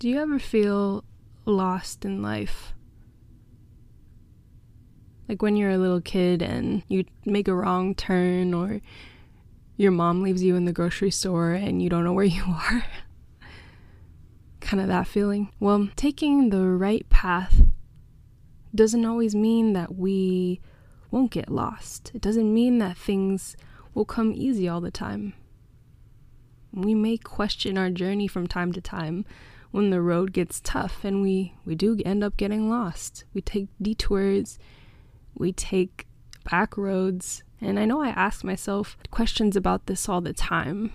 Do you ever feel lost in life? Like when you're a little kid and you make a wrong turn, or your mom leaves you in the grocery store and you don't know where you are. kind of that feeling. Well, taking the right path doesn't always mean that we won't get lost. It doesn't mean that things will come easy all the time. We may question our journey from time to time when the road gets tough and we, we do end up getting lost. We take detours, we take back roads, and I know I ask myself questions about this all the time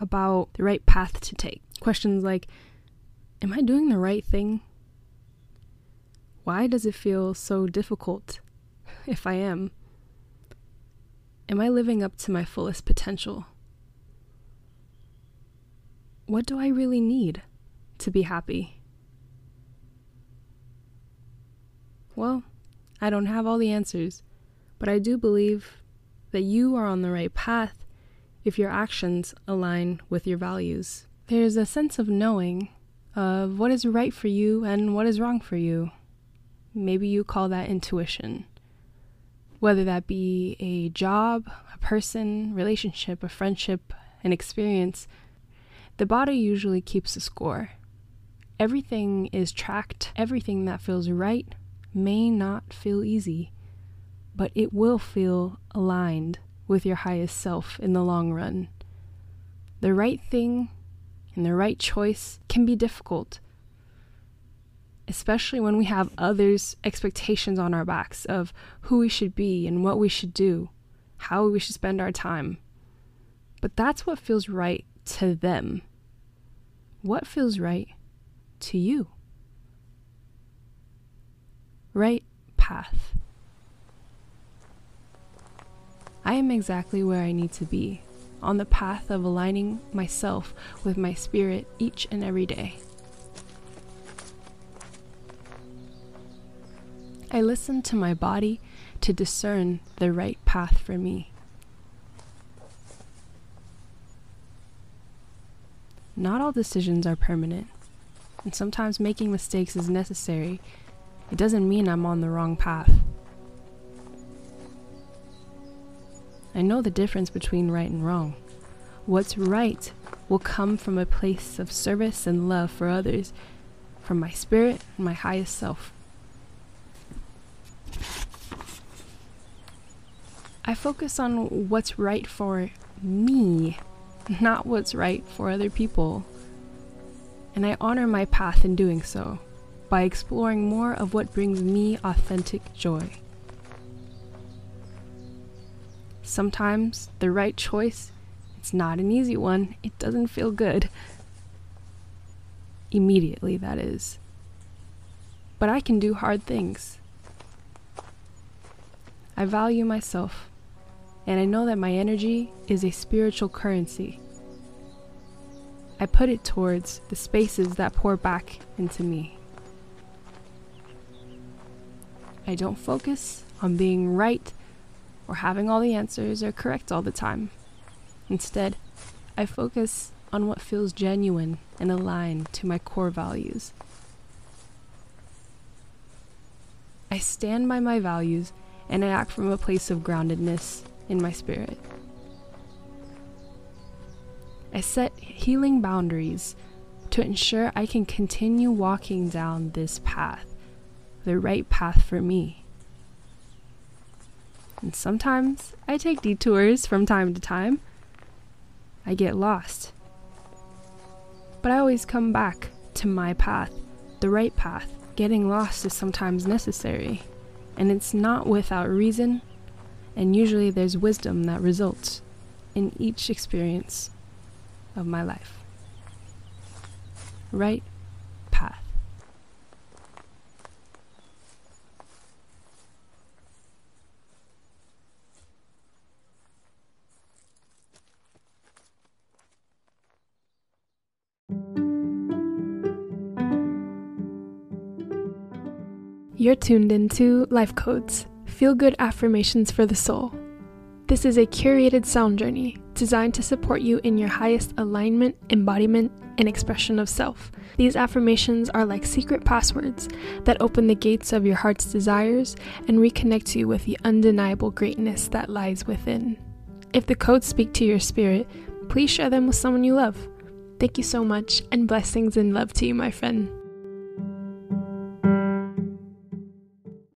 about the right path to take. Questions like Am I doing the right thing? Why does it feel so difficult if I am? Am I living up to my fullest potential? What do I really need to be happy? Well, I don't have all the answers, but I do believe that you are on the right path if your actions align with your values. There's a sense of knowing of what is right for you and what is wrong for you. Maybe you call that intuition whether that be a job, a person, relationship, a friendship, an experience, the body usually keeps a score. Everything is tracked, everything that feels right may not feel easy, but it will feel aligned with your highest self in the long run. The right thing and the right choice can be difficult, especially when we have others' expectations on our backs of who we should be and what we should do, how we should spend our time. But that's what feels right to them. What feels right to you? Right path. I am exactly where I need to be, on the path of aligning myself with my spirit each and every day. I listen to my body to discern the right path for me. Not all decisions are permanent, and sometimes making mistakes is necessary. It doesn't mean I'm on the wrong path. I know the difference between right and wrong. What's right will come from a place of service and love for others, from my spirit and my highest self. I focus on what's right for me, not what's right for other people. And I honor my path in doing so by exploring more of what brings me authentic joy. Sometimes the right choice, it's not an easy one. It doesn't feel good. Immediately, that is. But I can do hard things. I value myself and I know that my energy is a spiritual currency. I put it towards the spaces that pour back into me. I don't focus on being right or having all the answers or correct all the time. Instead, I focus on what feels genuine and aligned to my core values. I stand by my values and I act from a place of groundedness in my spirit. I set healing boundaries to ensure I can continue walking down this path, the right path for me. And sometimes I take detours from time to time. I get lost. But I always come back to my path, the right path. Getting lost is sometimes necessary, and it's not without reason and usually there's wisdom that results in each experience of my life. Right path. You're tuned into Life Codes Feel Good Affirmations for the Soul. This is a curated sound journey designed to support you in your highest alignment, embodiment, and expression of self. These affirmations are like secret passwords that open the gates of your heart's desires and reconnect you with the undeniable greatness that lies within. If the codes speak to your spirit, please share them with someone you love. Thank you so much, and blessings and love to you, my friend.